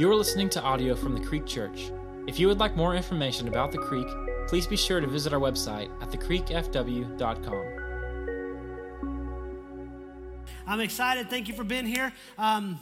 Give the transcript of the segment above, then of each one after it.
You are listening to audio from the Creek Church. If you would like more information about the Creek, please be sure to visit our website at thecreekfw.com. I'm excited. Thank you for being here. Um,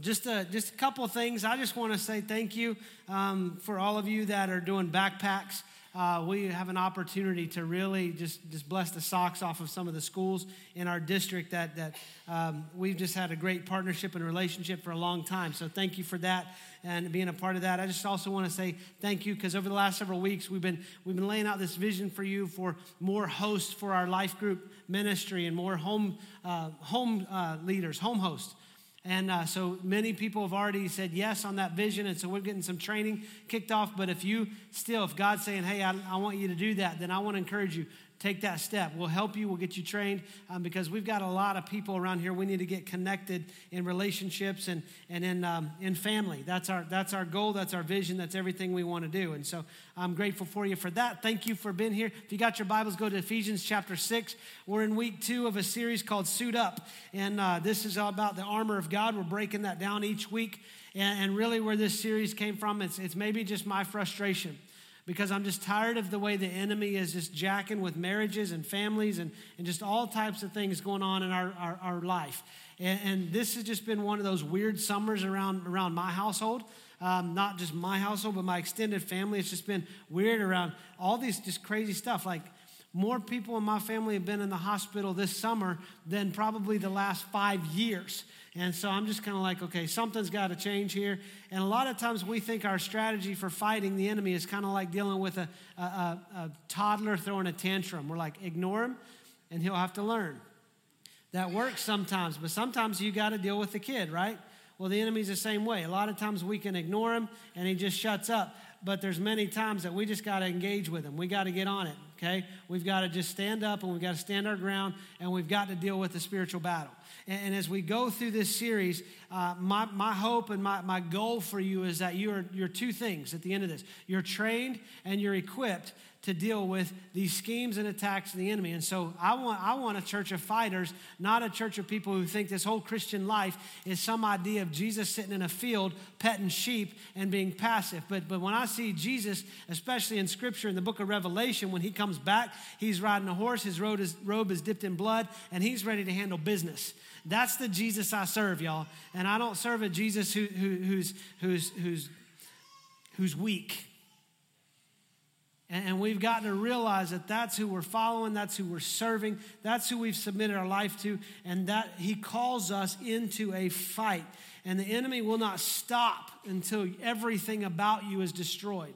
just a, just a couple things. I just want to say thank you um, for all of you that are doing backpacks. Uh, we have an opportunity to really just, just bless the socks off of some of the schools in our district that, that um, we've just had a great partnership and relationship for a long time. So thank you for that and being a part of that. I just also want to say thank you because over the last several weeks we've been we've been laying out this vision for you for more hosts for our life group ministry and more home uh, home uh, leaders, home hosts. And uh, so many people have already said yes on that vision. And so we're getting some training kicked off. But if you still, if God's saying, hey, I, I want you to do that, then I want to encourage you take that step. We'll help you, we'll get you trained um, because we've got a lot of people around here. We need to get connected in relationships and, and in, um, in family. That's our, that's our goal, that's our vision, that's everything we want to do. And so I'm grateful for you for that. Thank you for being here. If you got your Bibles, go to Ephesians chapter 6. We're in week two of a series called Suit Up. And uh, this is all about the armor of God. We're breaking that down each week. And, and really, where this series came from, it's, it's maybe just my frustration because I'm just tired of the way the enemy is just jacking with marriages and families and, and just all types of things going on in our, our, our life. And, and, this has just been one of those weird summers around, around my household. Um, not just my household, but my extended family. It's just been weird around all these just crazy stuff. Like more people in my family have been in the hospital this summer than probably the last five years. And so I'm just kind of like, okay, something's got to change here. And a lot of times we think our strategy for fighting the enemy is kind of like dealing with a, a, a, toddler throwing a tantrum. We're like, ignore him, and he'll have to learn. That works sometimes, but sometimes you got to deal with the kid, right? Well, the enemy's the same way. A lot of times we can ignore him and he just shuts up. But there's many times that we just got to engage with them. We got to get on it, okay? We've got to just stand up and we've got to stand our ground and we've got to deal with the spiritual battle. And, and as we go through this series, uh, my, my hope and my, my goal for you is that you're, you're two things at the end of this. You're trained and you're equipped to deal with these schemes and attacks of the enemy. And so I want, I want a church of fighters, not a church of people who think this whole Christian life is some idea of Jesus sitting in a field petting sheep and being passive. But, but when I see Jesus, especially in Scripture in the book of Revelation, when he comes back, he's riding a horse, his robe is, robe is dipped in blood, and he's ready to handle business. That's the Jesus I serve, y'all. And I don't serve a Jesus who, who, who's, who's, who's, who's weak. And we've got to realize that that's who we're following, that's who we're serving, that's who we've submitted our life to, and that He calls us into a fight. And the enemy will not stop until everything about you is destroyed.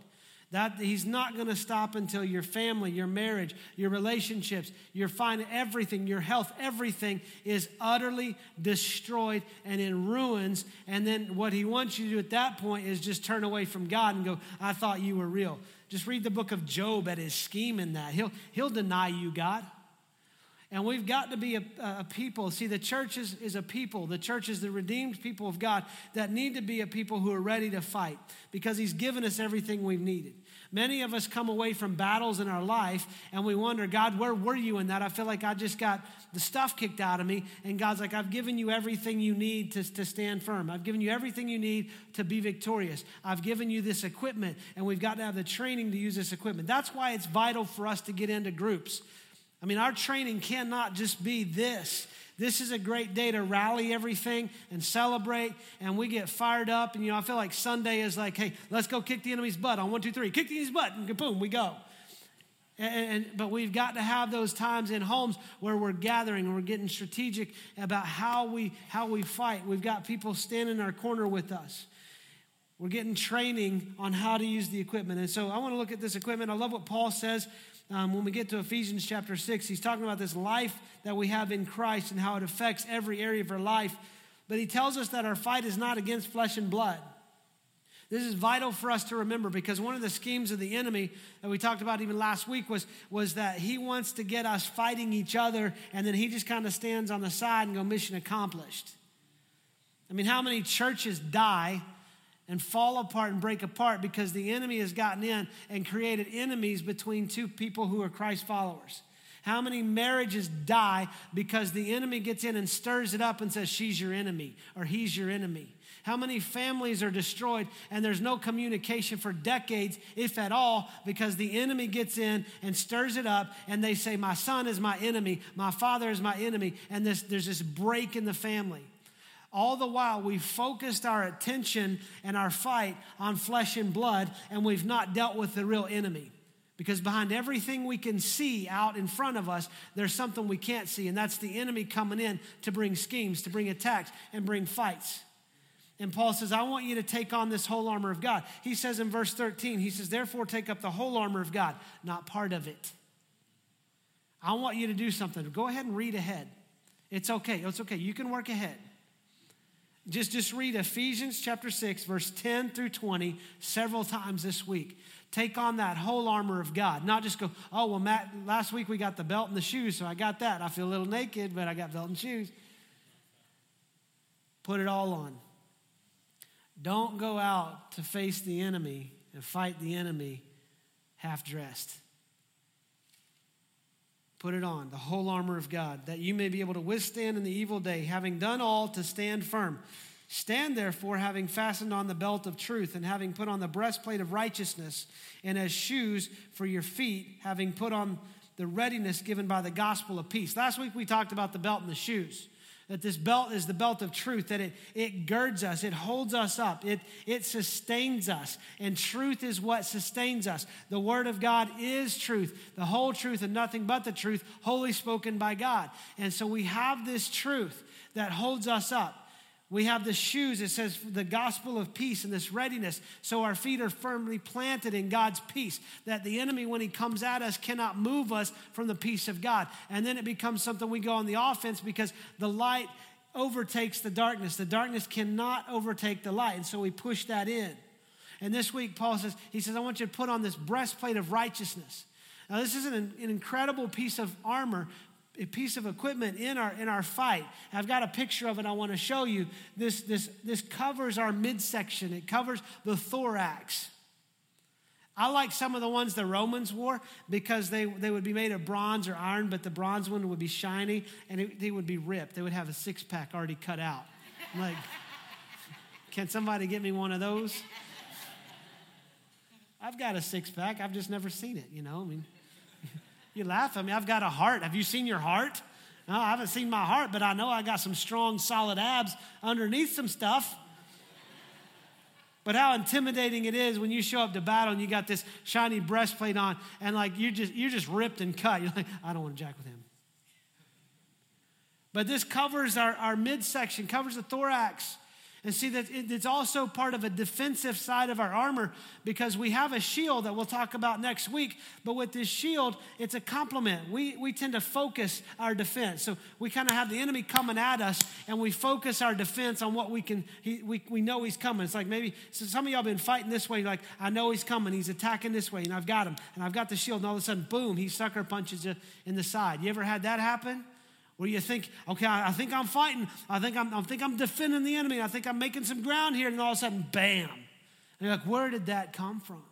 That he's not going to stop until your family, your marriage, your relationships, your fine everything, your health, everything is utterly destroyed and in ruins. And then what he wants you to do at that point is just turn away from God and go, I thought you were real. Just read the book of Job at his scheme in that. He'll, he'll deny you, God. And we've got to be a, a, people. See, the church is, is a people. The church is the redeemed people of God that need to be a people who are ready to fight because He's given us everything we've needed. Many of us come away from battles in our life and we wonder, God, where were you in that? I feel like I just got the stuff kicked out of me. And God's like, I've given you everything you need to, to stand firm. I've given you everything you need to be victorious. I've given you this equipment, and we've got to have the training to use this equipment. That's why it's vital for us to get into groups. I mean, our training cannot just be this. This is a great day to rally everything and celebrate, and we get fired up. And you know, I feel like Sunday is like, hey, let's go kick the enemy's butt on one, two, three. Kick the enemy's butt, and boom, we go. And, and, but we've got to have those times in homes where we're gathering and we're getting strategic about how we how we fight. We've got people standing in our corner with us. We're getting training on how to use the equipment. And so I want to look at this equipment. I love what Paul says um, when we get to Ephesians chapter 6, he's talking about this life that we have in Christ and how it affects every area of our life. But he tells us that our fight is not against flesh and blood. This is vital for us to remember because one of the schemes of the enemy that we talked about even last week was, was that he wants to get us fighting each other and then he just kind of stands on the side and go, mission accomplished. I mean, how many churches die and fall apart and break apart because the enemy has gotten in and created enemies between two people who are Christ followers. How many marriages die because the enemy gets in and stirs it up and says, She's your enemy or he's your enemy? How many families are destroyed and there's no communication for decades, if at all, because the enemy gets in and stirs it up and they say, My son is my enemy, my father is my enemy, and this, there's this break in the family. All the while, we focused our attention and our fight on flesh and blood, and we've not dealt with the real enemy. Because behind everything we can see out in front of us, there's something we can't see, and that's the enemy coming in to bring schemes, to bring attacks, and bring fights. And Paul says, I want you to take on this whole armor of God. He says in verse 13, he says, Therefore, take up the whole armor of God, not part of it. I want you to do something. Go ahead and read ahead. It's okay. It's okay. You can work ahead. Just, just read Ephesians chapter 6, verse 10 through 20 several times this week. Take on that whole armor of God. Not just go, oh, well, Matt, last week we got the belt and the shoes, so I got that. I feel a little naked, but I got belt and shoes. Put it all on. Don't go out to face the enemy and fight the enemy half dressed. Put it on, the whole armor of God, that you may be able to withstand in the evil day, having done all to stand firm. Stand therefore, having fastened on the belt of truth, and having put on the breastplate of righteousness, and as shoes for your feet, having put on the readiness given by the gospel of peace. Last week we talked about the belt and the shoes that this belt is the belt of truth, that it, it girds us, it holds us up, it, it sustains us. And truth is what sustains us. The Word of God is truth, the whole truth and nothing but the truth, wholly spoken by God. And so we have this truth that holds us up. We have the shoes, it says the gospel of peace and this readiness. So our feet are firmly planted in God's peace, that the enemy, when he comes at us, cannot move us from the peace of God. And then it becomes something we go on the offense because the light overtakes the darkness. The darkness cannot overtake the light. And so we push that in. And this week, Paul says, he says, I want you to put on this breastplate of righteousness. Now, this is an, an incredible piece of armor a piece of equipment in our in our fight. I've got a picture of it I want to show you. This this this covers our midsection. It covers the thorax. I like some of the ones the Romans wore because they, they would be made of bronze or iron, but the bronze one would be shiny and it, they would be ripped. They would have a six pack already cut out. I'm like, can somebody get me one of those? I've got a six pack. I've just never seen it, you know. I mean, you laugh at me. I've got a heart. Have you seen your heart? No, I haven't seen my heart, but I know I got some strong, solid abs underneath some stuff. But how intimidating it is when you show up to battle and you got this shiny breastplate on and like you're just you're just ripped and cut. You're like, I don't want to jack with him. But this covers our, our midsection, covers the thorax. And see that it's also part of a defensive side of our armor because we have a shield that we'll talk about next week. But with this shield, it's a complement. We, we tend to focus our defense. So we kind of have the enemy coming at us and we focus our defense on what we can, he, we, we know he's coming. It's like maybe so some of y'all been fighting this way, like, I know he's coming. He's attacking this way and I've got him and I've got the shield. And all of a sudden, boom, he sucker punches you in the side. You ever had that happen? Where you think, okay, I, think I'm fighting. I think I'm, I think I'm defending the enemy. I think I'm making some ground here. And all of a sudden, bam. And you're like, where did that come from?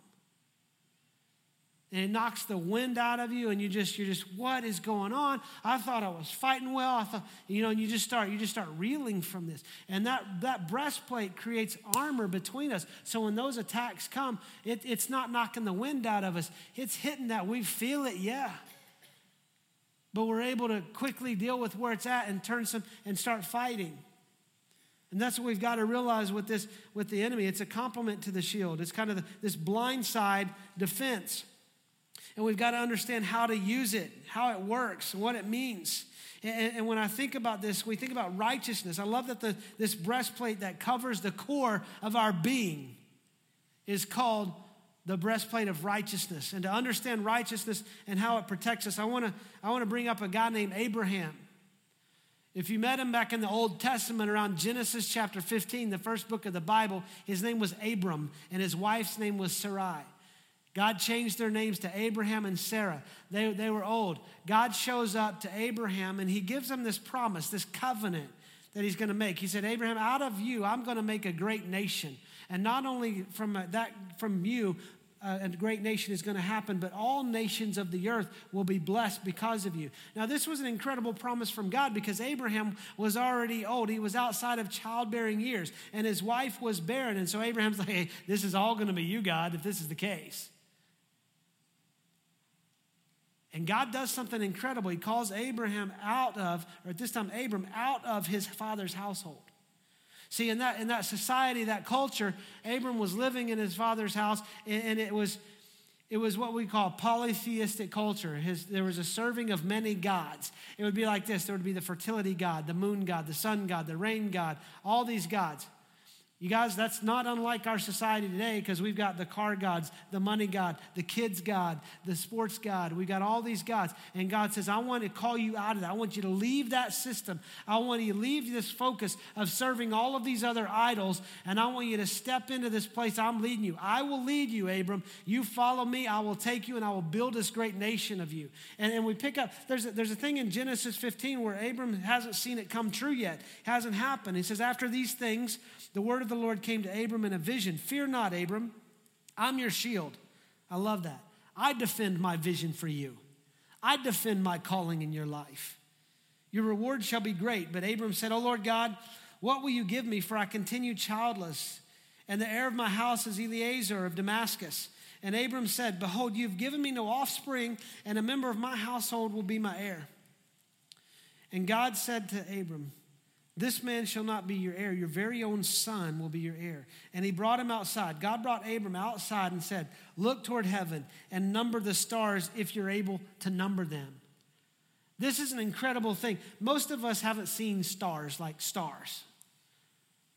And it knocks the wind out of you, and you just, you're just, what is going on? I thought I was fighting well. I thought, you know, and you just start, you just start reeling from this. And that, that breastplate creates armor between us. So when those attacks come, it, it's not knocking the wind out of us. It's hitting that. We feel it, yeah but we're able to quickly deal with where it's at and turn some and start fighting. And that's what we've got to realize with this with the enemy. It's a complement to the shield. It's kind of the, this blind side defense. And we've got to understand how to use it, how it works, what it means. And, and, when I think about this, we think about righteousness. I love that the, this breastplate that covers the core of our being is called the breastplate of righteousness. And to understand righteousness and how it protects us, I want to I want to bring up a guy named Abraham. If you met him back in the Old Testament around Genesis chapter 15, the first book of the Bible, his name was Abram and his wife's name was Sarai. God changed their names to Abraham and Sarah. They, they were old. God shows up to Abraham and he gives him this promise, this covenant that he's going to make. He said, Abraham, out of you, I'm going to make a great nation. And not only from that, from you, uh, a great nation is going to happen, but all nations of the earth will be blessed because of you. Now, this was an incredible promise from God because Abraham was already old. He was outside of childbearing years, and his wife was barren. And so Abraham's like, hey, this is all going to be you, God, if this is the case. And God does something incredible. He calls Abraham out of, or at this time, Abram, out of his father's household. See, in that, in that society, that culture, Abram was living in his father's house, and, and it was it was what we call polytheistic culture. His, there was a serving of many gods. It would be like this there would be the fertility god, the moon god, the sun god, the rain god, all these gods. You guys, that's not unlike our society today because we've got the car gods, the money god, the kids god, the sports god. We've got all these gods. And God says, I want to call you out of that. I want you to leave that system. I want you to leave this focus of serving all of these other idols. And I want you to step into this place I'm leading you. I will lead you, Abram. You follow me. I will take you and I will build this great nation of you. And, and we pick up, there's a, there's a thing in Genesis 15 where Abram hasn't seen it come true yet. It hasn't happened. He says, after these things, the word of the Lord came to Abram in a vision Fear not, Abram, I'm your shield. I love that. I defend my vision for you, I defend my calling in your life. Your reward shall be great. But Abram said, Oh Lord God, what will you give me? For I continue childless, and the heir of my house is Eliezer of Damascus. And Abram said, Behold, you've given me no offspring, and a member of my household will be my heir. And God said to Abram, this man shall not be your heir. Your very own son will be your heir. And he brought him outside. God brought Abram outside and said, Look toward heaven and number the stars if you're able to number them. This is an incredible thing. Most of us haven't seen stars like stars.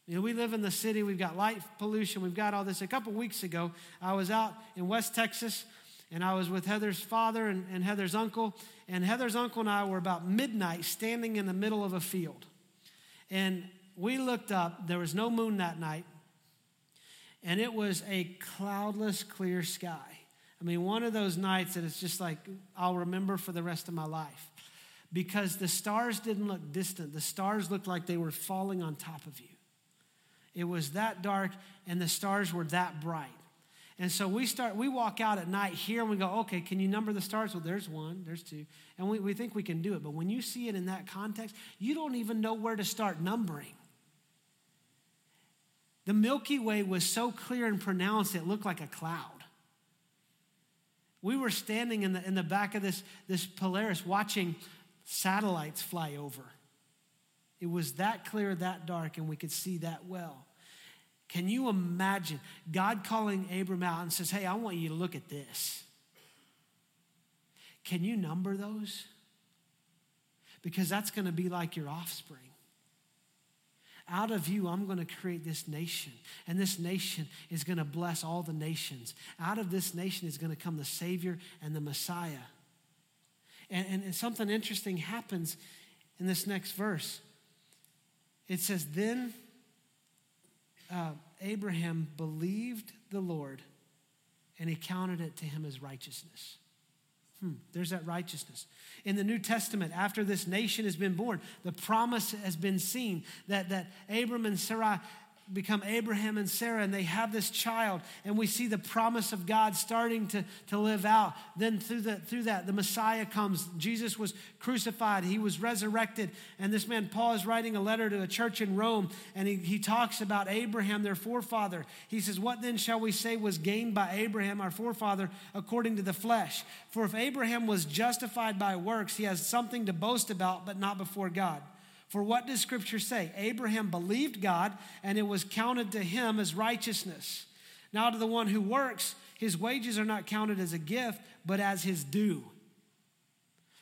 You know, we live in the city, we've got light pollution, we've got all this. A couple weeks ago, I was out in West Texas and I was with Heather's father and, and Heather's uncle. And Heather's uncle and I were about midnight standing in the middle of a field. And we looked up, there was no moon that night, and it was a cloudless, clear sky. I mean, one of those nights that it's just like I'll remember for the rest of my life because the stars didn't look distant, the stars looked like they were falling on top of you. It was that dark, and the stars were that bright. And so we start, we walk out at night here and we go, okay, can you number the stars? Well, there's one, there's two. And we, we think we can do it. But when you see it in that context, you don't even know where to start numbering. The Milky Way was so clear and pronounced, it looked like a cloud. We were standing in the, in the back of this, this Polaris watching satellites fly over. It was that clear, that dark, and we could see that well. Can you imagine God calling Abram out and says, Hey, I want you to look at this? Can you number those? Because that's going to be like your offspring. Out of you, I'm going to create this nation, and this nation is going to bless all the nations. Out of this nation is going to come the Savior and the Messiah. And, and, and something interesting happens in this next verse. It says, Then uh, Abraham believed the Lord and he counted it to him as righteousness. Hmm, there's that righteousness. In the New Testament, after this nation has been born, the promise has been seen that, that Abram and Sarai become Abraham and Sarah, and they have this child, and we see the promise of God starting to, to live out. Then through, the, through that, the Messiah comes. Jesus was crucified, he was resurrected, and this man, Paul, is writing a letter to a church in Rome, and he, he talks about Abraham, their forefather. He says, What then shall we say was gained by Abraham, our forefather, according to the flesh? For if Abraham was justified by works, he has something to boast about, but not before God. For what does Scripture say? Abraham believed God, and it was counted to him as righteousness. Now, to the one who works, his wages are not counted as a gift, but as his due.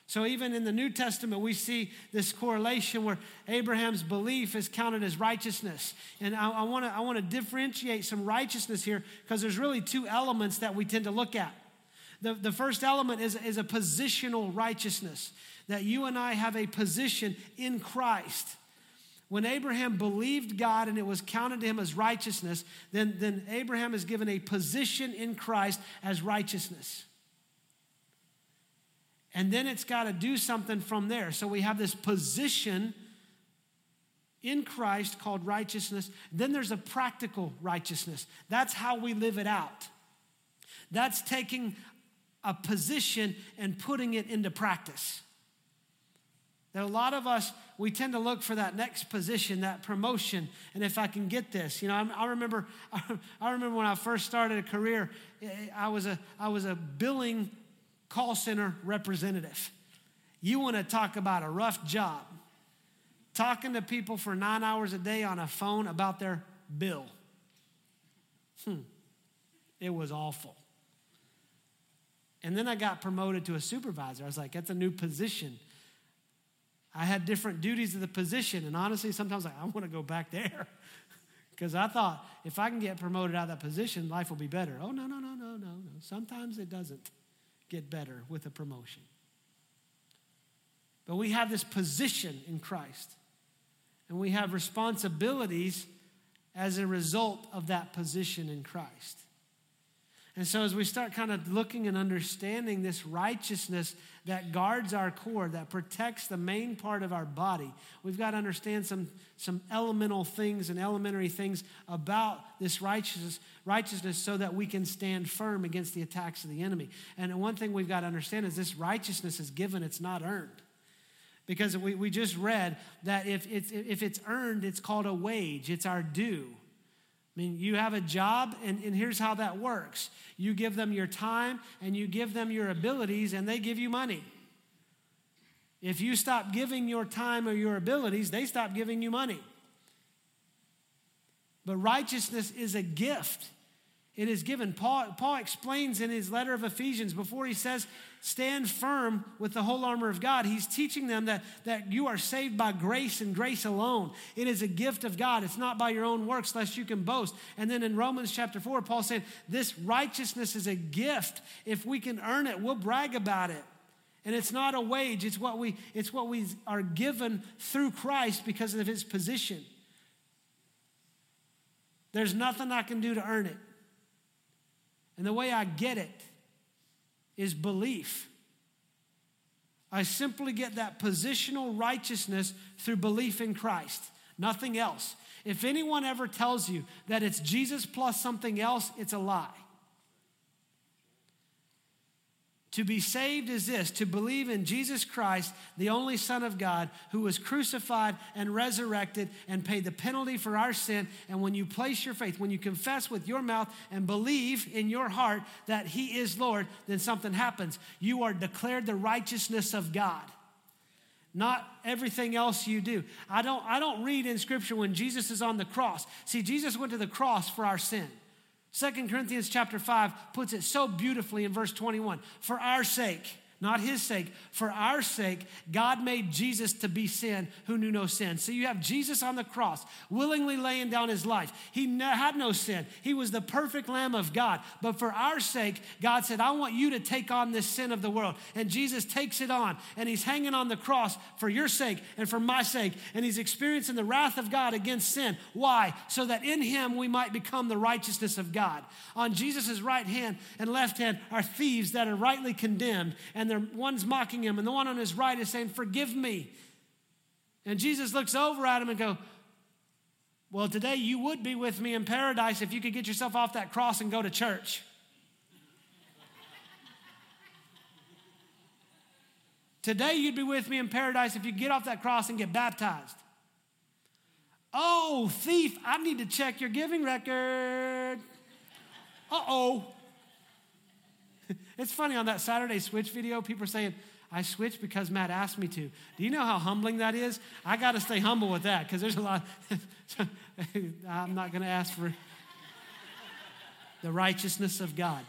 So, even in the New Testament, we see this correlation where Abraham's belief is counted as righteousness. And I, I want to differentiate some righteousness here because there's really two elements that we tend to look at. The, the first element is, is a positional righteousness that you and I have a position in Christ. When Abraham believed God and it was counted to him as righteousness, then, then Abraham is given a position in Christ as righteousness. And then it's got to do something from there. So we have this position in Christ called righteousness. Then there's a practical righteousness. That's how we live it out. That's taking a position and putting it into practice. That a lot of us, we tend to look for that next position, that promotion, and if I can get this. You know, I, I remember, I remember when I first started a career, I was a, I was a billing call center representative. You want to talk about a rough job. Talking to people for nine hours a day on a phone about their bill. Hmm. It was awful. And then I got promoted to a supervisor. I was like, that's a new position. I had different duties of the position. And honestly, sometimes I, I want to go back there. Because I thought if I can get promoted out of that position, life will be better. Oh, no, no, no, no, no, no. Sometimes it doesn't get better with a promotion. But we have this position in Christ, and we have responsibilities as a result of that position in Christ. And so, as we start kind of looking and understanding this righteousness that guards our core, that protects the main part of our body, we've got to understand some, some elemental things and elementary things about this righteousness, righteousness so that we can stand firm against the attacks of the enemy. And one thing we've got to understand is this righteousness is given, it's not earned. Because we, we just read that if it's, if it's earned, it's called a wage, it's our due. I mean, you have a job, and, and here's how that works you give them your time and you give them your abilities, and they give you money. If you stop giving your time or your abilities, they stop giving you money. But righteousness is a gift. It is given. Paul, Paul explains in his letter of Ephesians before he says stand firm with the whole armor of God. He's teaching them that, that you are saved by grace and grace alone. It is a gift of God. It's not by your own works, lest you can boast. And then in Romans chapter 4, Paul said, This righteousness is a gift. If we can earn it, we'll brag about it. And it's not a wage, it's what we, it's what we are given through Christ because of his position. There's nothing I can do to earn it. And the way I get it is belief. I simply get that positional righteousness through belief in Christ, nothing else. If anyone ever tells you that it's Jesus plus something else, it's a lie. To be saved is this to believe in Jesus Christ, the only Son of God, who was crucified and resurrected and paid the penalty for our sin. And when you place your faith, when you confess with your mouth and believe in your heart that He is Lord, then something happens. You are declared the righteousness of God not everything else you do. I don't, I don't read in Scripture when Jesus is on the cross. See, Jesus went to the cross for our sin. Second Corinthians chapter 5 puts it so beautifully in verse 21. For our sake, not his sake. For our sake, God made Jesus to be sin who knew no sin. So you have Jesus on the cross, willingly laying down his life. He had no sin, he was the perfect Lamb of God. But for our sake, God said, I want you to take on this sin of the world. And Jesus takes it on, and he's hanging on the cross for your sake and for my sake. And he's experiencing the wrath of God against sin. Why? So that in him we might become the righteousness of God. On Jesus' right hand and left hand are thieves that are rightly condemned. And and the one's mocking him, and the one on his right is saying, Forgive me. And Jesus looks over at him and go, Well, today you would be with me in paradise if you could get yourself off that cross and go to church. Today you'd be with me in paradise if you get off that cross and get baptized. Oh, thief, I need to check your giving record. Uh oh. It's funny on that Saturday switch video, people are saying, I switched because Matt asked me to. Do you know how humbling that is? I got to stay humble with that because there's a lot. I'm not going to ask for the righteousness of God.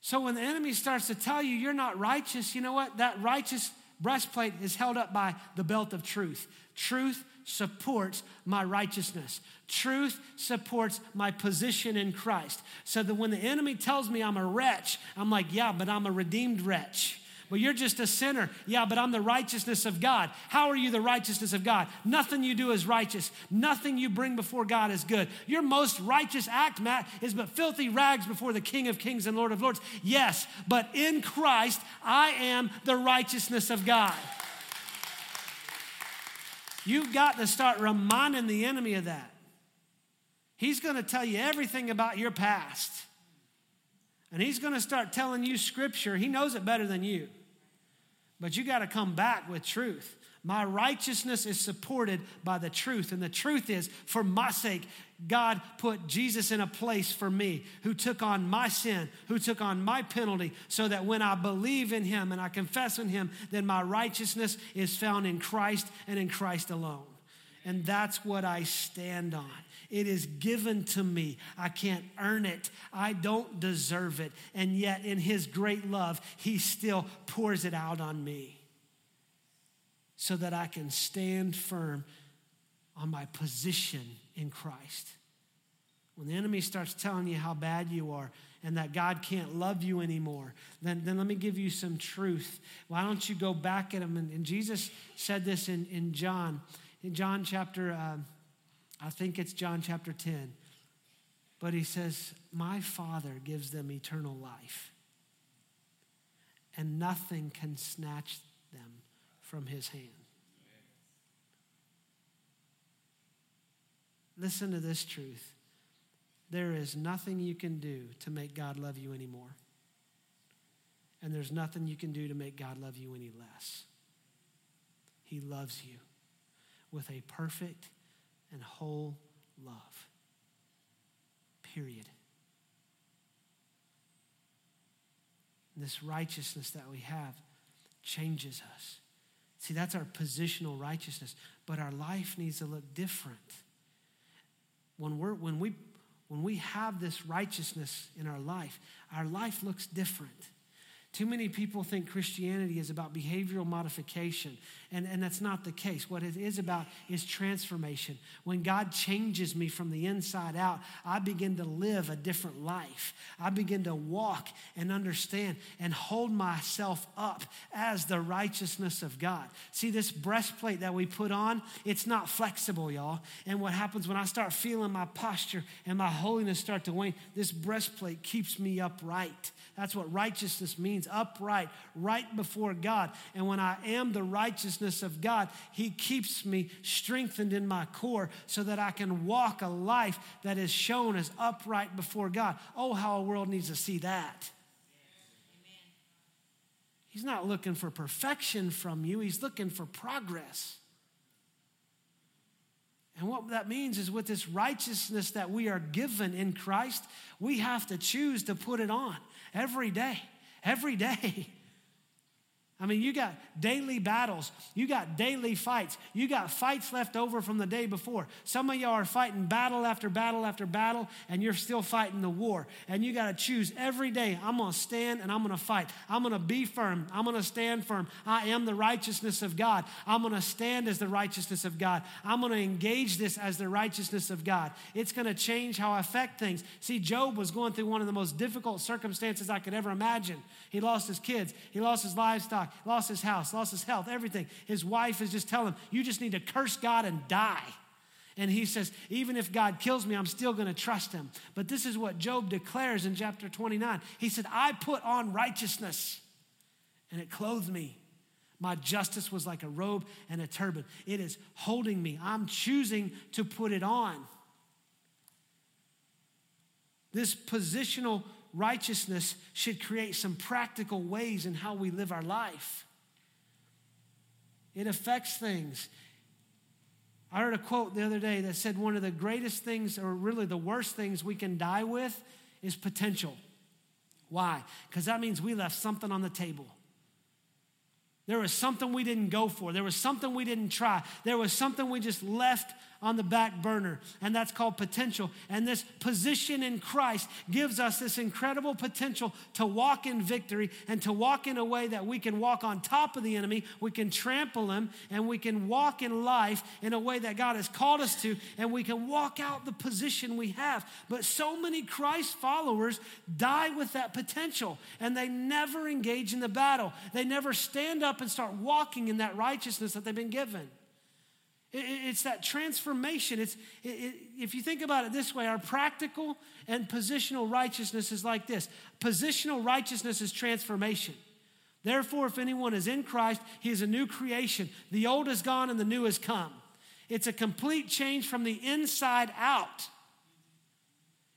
So when the enemy starts to tell you you're not righteous, you know what? That righteous breastplate is held up by the belt of truth. Truth supports my righteousness. Truth supports my position in Christ. So that when the enemy tells me I'm a wretch, I'm like, yeah, but I'm a redeemed wretch. Well, you're just a sinner. Yeah, but I'm the righteousness of God. How are you the righteousness of God? Nothing you do is righteous. Nothing you bring before God is good. Your most righteous act, Matt, is but filthy rags before the King of Kings and Lord of Lords. Yes, but in Christ, I am the righteousness of God. You've got to start reminding the enemy of that. He's going to tell you everything about your past. And he's going to start telling you scripture. He knows it better than you. But you got to come back with truth. My righteousness is supported by the truth. And the truth is, for my sake, God put Jesus in a place for me who took on my sin, who took on my penalty, so that when I believe in him and I confess in him, then my righteousness is found in Christ and in Christ alone. And that's what I stand on. It is given to me. I can't earn it. I don't deserve it. And yet, in His great love, He still pours it out on me so that I can stand firm on my position in Christ. When the enemy starts telling you how bad you are and that God can't love you anymore, then, then let me give you some truth. Why don't you go back at him? And, and Jesus said this in, in John, in John chapter uh, I think it's John chapter 10. But he says, My Father gives them eternal life, and nothing can snatch them from his hand. Listen to this truth. There is nothing you can do to make God love you anymore. And there's nothing you can do to make God love you any less. He loves you with a perfect and whole love. Period. This righteousness that we have changes us. See, that's our positional righteousness, but our life needs to look different. When, we're, when, we, when we have this righteousness in our life, our life looks different. Too many people think Christianity is about behavioral modification, and, and that's not the case. What it is about is transformation. When God changes me from the inside out, I begin to live a different life. I begin to walk and understand and hold myself up as the righteousness of God. See, this breastplate that we put on, it's not flexible, y'all. And what happens when I start feeling my posture and my holiness start to wane, this breastplate keeps me upright. That's what righteousness means upright, right before God. And when I am the righteousness of God, He keeps me strengthened in my core so that I can walk a life that is shown as upright before God. Oh, how a world needs to see that. He's not looking for perfection from you, He's looking for progress. And what that means is with this righteousness that we are given in Christ, we have to choose to put it on every day, every day. I mean, you got daily battles. You got daily fights. You got fights left over from the day before. Some of y'all are fighting battle after battle after battle, and you're still fighting the war. And you got to choose every day I'm going to stand and I'm going to fight. I'm going to be firm. I'm going to stand firm. I am the righteousness of God. I'm going to stand as the righteousness of God. I'm going to engage this as the righteousness of God. It's going to change how I affect things. See, Job was going through one of the most difficult circumstances I could ever imagine. He lost his kids, he lost his livestock lost his house, lost his health, everything. His wife is just telling him, You just need to curse God and die. And he says, Even if God kills me, I'm still going to trust him. But this is what Job declares in chapter 29. He said, I put on righteousness, and it clothed me. My justice was like a robe and a turban. It is holding me. I'm choosing to put it on. This positional righteousness should create some practical ways in how we live our life. It affects things. I heard a quote the other day that said one of the greatest things, or really the worst things we can die with, is potential. Why? Because that means we left something on the table. There was something we didn't go for. There was something we didn't try. There was something we just left on the back burner, and that's called potential. And this position in Christ gives us this incredible potential to walk in victory and to walk in a way that we can walk on top of the enemy, we can trample him, and we can walk in life in a way that God has called us to, and we can walk out the position we have. But so many Christ followers die with that potential, and they never engage in the battle. They never stand up and start walking in that righteousness that they've been given. It's that transformation. It's, it, it, if you think about it this way, our practical and positional righteousness is like this positional righteousness is transformation. Therefore, if anyone is in Christ, he is a new creation. The old is gone and the new has come. It's a complete change from the inside out.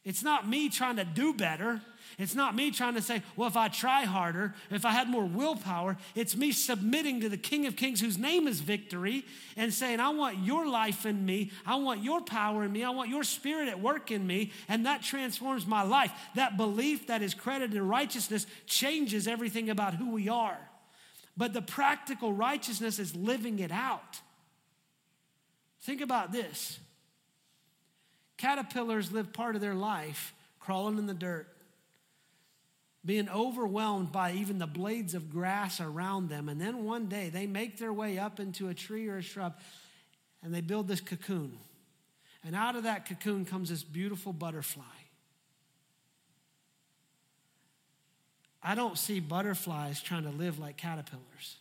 It's not me trying to do better. It's not me trying to say, well, if I try harder, if I had more willpower, it's me submitting to the King of Kings whose name is victory and saying, I want your life in me. I want your power in me. I want your spirit at work in me. And that transforms my life. That belief that is credited in righteousness changes everything about who we are. But the practical righteousness is living it out. Think about this caterpillars live part of their life crawling in the dirt, being overwhelmed by even the blades of grass around them. And then one day they make their way up into a tree or a shrub and they build this cocoon. And out of that cocoon comes this beautiful butterfly. I don't see butterflies trying to live like caterpillars.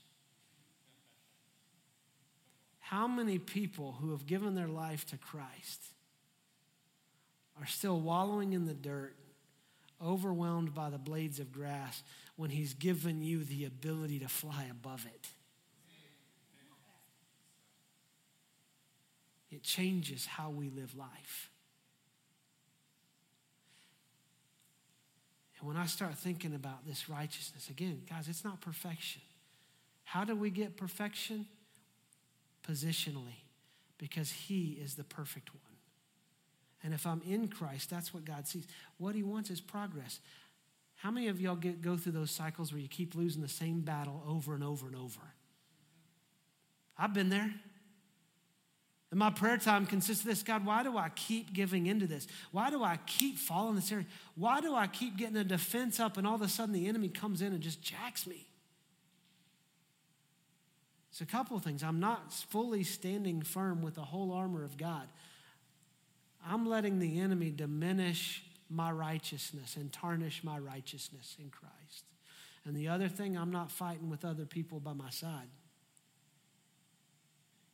How many people who have given their life to Christ are still wallowing in the dirt, overwhelmed by the blades of grass, when He's given you the ability to fly above it? It changes how we live life. And when I start thinking about this righteousness, again, guys, it's not perfection. How do we get perfection? Positionally, because He is the perfect one. And if I'm in Christ, that's what God sees. What He wants is progress. How many of y'all get, go through those cycles where you keep losing the same battle over and over and over? I've been there. And my prayer time consists of this God, why do I keep giving into this? Why do I keep falling this area? Why do I keep getting a defense up and all of a sudden the enemy comes in and just jacks me? It's a couple of things. I'm not fully standing firm with the whole armor of God. I'm letting the enemy diminish my righteousness and tarnish my righteousness in Christ. And the other thing, I'm not fighting with other people by my side.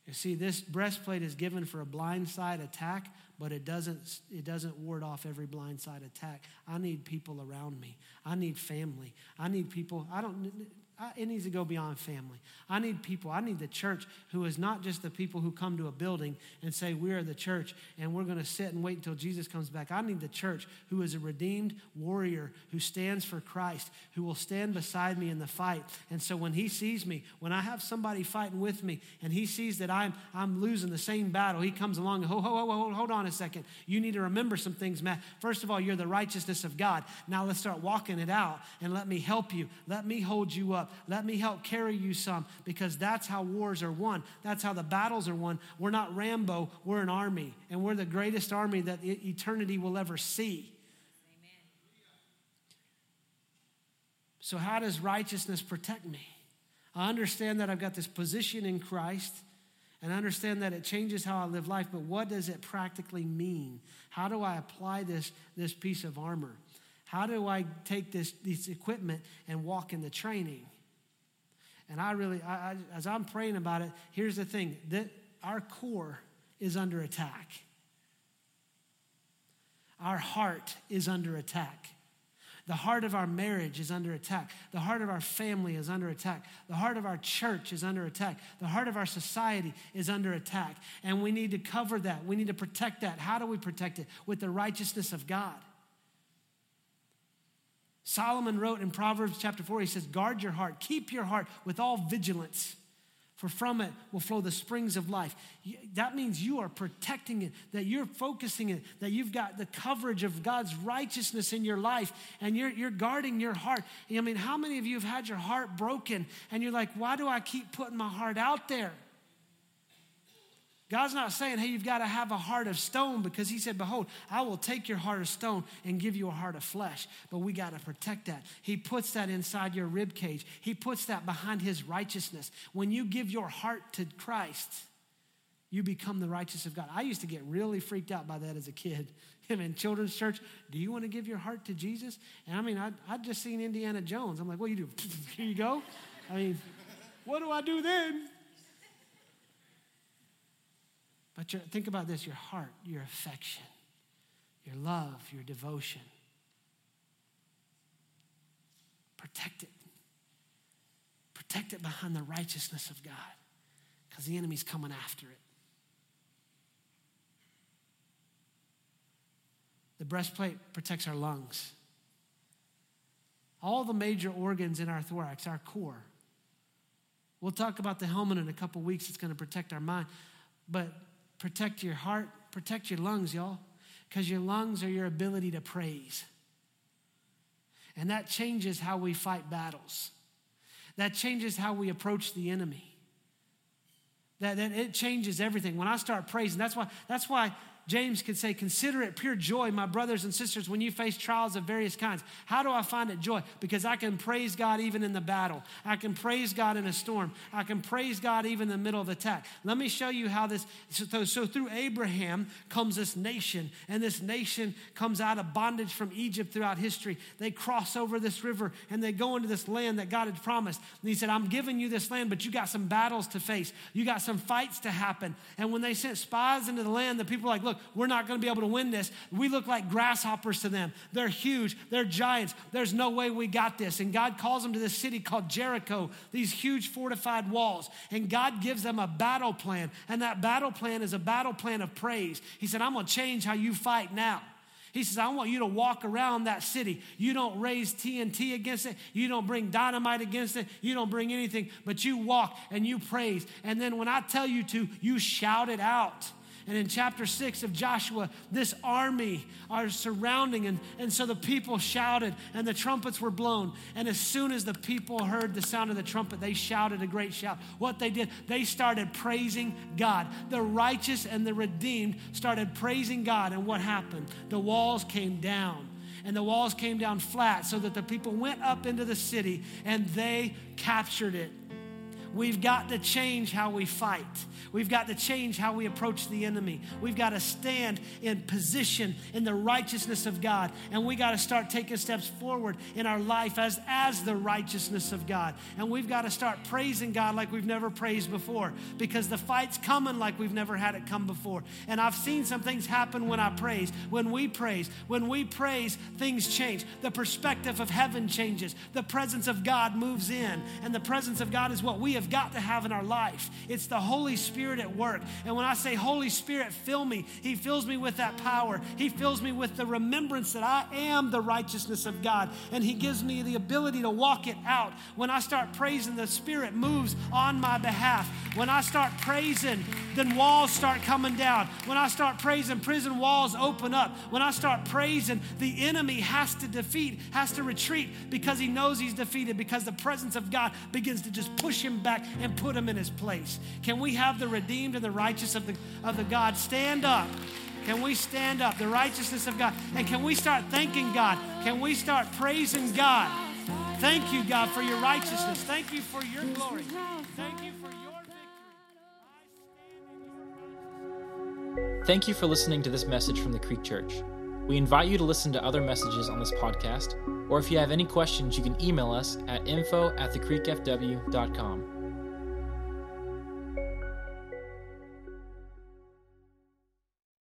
You see, this breastplate is given for a blindside attack, but it doesn't, it doesn't ward off every blindside attack. I need people around me. I need family. I need people. I don't, it needs to go beyond family. I need people, I need the church who is not just the people who come to a building and say, We are the church and we're going to sit and wait until Jesus comes back. I need the church who is a redeemed warrior who stands for Christ, who will stand beside me in the fight. And so when he sees me, when I have somebody fighting with me and he sees that I'm, I'm losing the same battle, he comes along and, ho, ho, ho, ho, hold on a second. You need to remember some things, Matt. First of all, you're the righteousness of God. Now let's start walking it out and let me help you. Let me hold you up. Let me help carry you some because that's how wars are won. That's how the battles are won. We're not Rambo, we're an army, and we're the greatest army that eternity will ever see. Amen. So, how does righteousness protect me? I understand that I've got this position in Christ and I understand that it changes how I live life, but what does it practically mean? How do I apply this, this piece of armor? How do I take this, this equipment and walk in the training? And I really, I, I, as I'm praying about it, here's the thing that our core is under attack. Our heart is under attack. The heart of our marriage is under attack. The heart of our family is under attack. The heart of our church is under attack. The heart of our society is under attack. And we need to cover that. We need to protect that. How do we protect it? With the righteousness of God. Solomon wrote in Proverbs chapter 4, he says, Guard your heart, keep your heart with all vigilance, for from it will flow the springs of life. That means you are protecting it, that you're focusing it, that you've got the coverage of God's righteousness in your life, and you're, you're guarding your heart. I mean, how many of you have had your heart broken, and you're like, why do I keep putting my heart out there? God's not saying, hey, you've got to have a heart of stone because He said, Behold, I will take your heart of stone and give you a heart of flesh. But we got to protect that. He puts that inside your rib cage, He puts that behind His righteousness. When you give your heart to Christ, you become the righteous of God. I used to get really freaked out by that as a kid. In children's church, do you want to give your heart to Jesus? And I mean, I, I'd just seen Indiana Jones. I'm like, what do you do? Here you go. I mean, what do I do then? But your, think about this your heart, your affection, your love, your devotion. Protect it. Protect it behind the righteousness of God because the enemy's coming after it. The breastplate protects our lungs. All the major organs in our thorax, our core. We'll talk about the helmet in a couple weeks. It's going to protect our mind. But protect your heart, protect your lungs, y'all, because your lungs are your ability to praise. And that changes how we fight battles. That changes how we approach the enemy. That, that it changes everything. When I start praising, that's why, that's why James could say, Consider it pure joy, my brothers and sisters, when you face trials of various kinds. How do I find it joy? Because I can praise God even in the battle. I can praise God in a storm. I can praise God even in the middle of attack. Let me show you how this. So, so through Abraham comes this nation, and this nation comes out of bondage from Egypt throughout history. They cross over this river and they go into this land that God had promised. And He said, I'm giving you this land, but you got some battles to face. You got some fights to happen. And when they sent spies into the land, the people were like, Look, we're not going to be able to win this. We look like grasshoppers to them. They're huge, they're giants. There's no way we got this. And God calls them to this city called Jericho, these huge fortified walls. And God gives them a battle plan. And that battle plan is a battle plan of praise. He said, I'm going to change how you fight now. He says, I want you to walk around that city. You don't raise TNT against it. You don't bring dynamite against it. You don't bring anything, but you walk and you praise. And then when I tell you to, you shout it out. And in chapter six of Joshua, this army are surrounding, and, and so the people shouted, and the trumpets were blown. And as soon as the people heard the sound of the trumpet, they shouted a great shout. What they did, they started praising God. The righteous and the redeemed started praising God. And what happened? The walls came down and the walls came down flat so that the people went up into the city and they captured it. We've got to change how we fight. We've got to change how we approach the enemy. We've got to stand in position in the righteousness of God. And we got to start taking steps forward in our life as, as the righteousness of God. And we've got to start praising God like we've never praised before because the fight's coming like we've never had it come before. And I've seen some things happen when I praise. When we praise, when we praise, things change. The perspective of heaven changes. The presence of God moves in. And the presence of God is what we have have got to have in our life. It's the Holy Spirit at work. And when I say, Holy Spirit, fill me, He fills me with that power. He fills me with the remembrance that I am the righteousness of God. And He gives me the ability to walk it out. When I start praising, the Spirit moves on my behalf. When I start praising, then walls start coming down. When I start praising, prison walls open up. When I start praising, the enemy has to defeat, has to retreat because he knows he's defeated, because the presence of God begins to just push him back back and put him in his place. Can we have the redeemed and the righteous of the, of the God stand up? Can we stand up? The righteousness of God. And can we start thanking God? Can we start praising God? Thank you, God, for your righteousness. Thank you for your glory. Thank you for your victory. Thank you for listening to this message from the Creek Church. We invite you to listen to other messages on this podcast, or if you have any questions, you can email us at info at thecreekfw.com.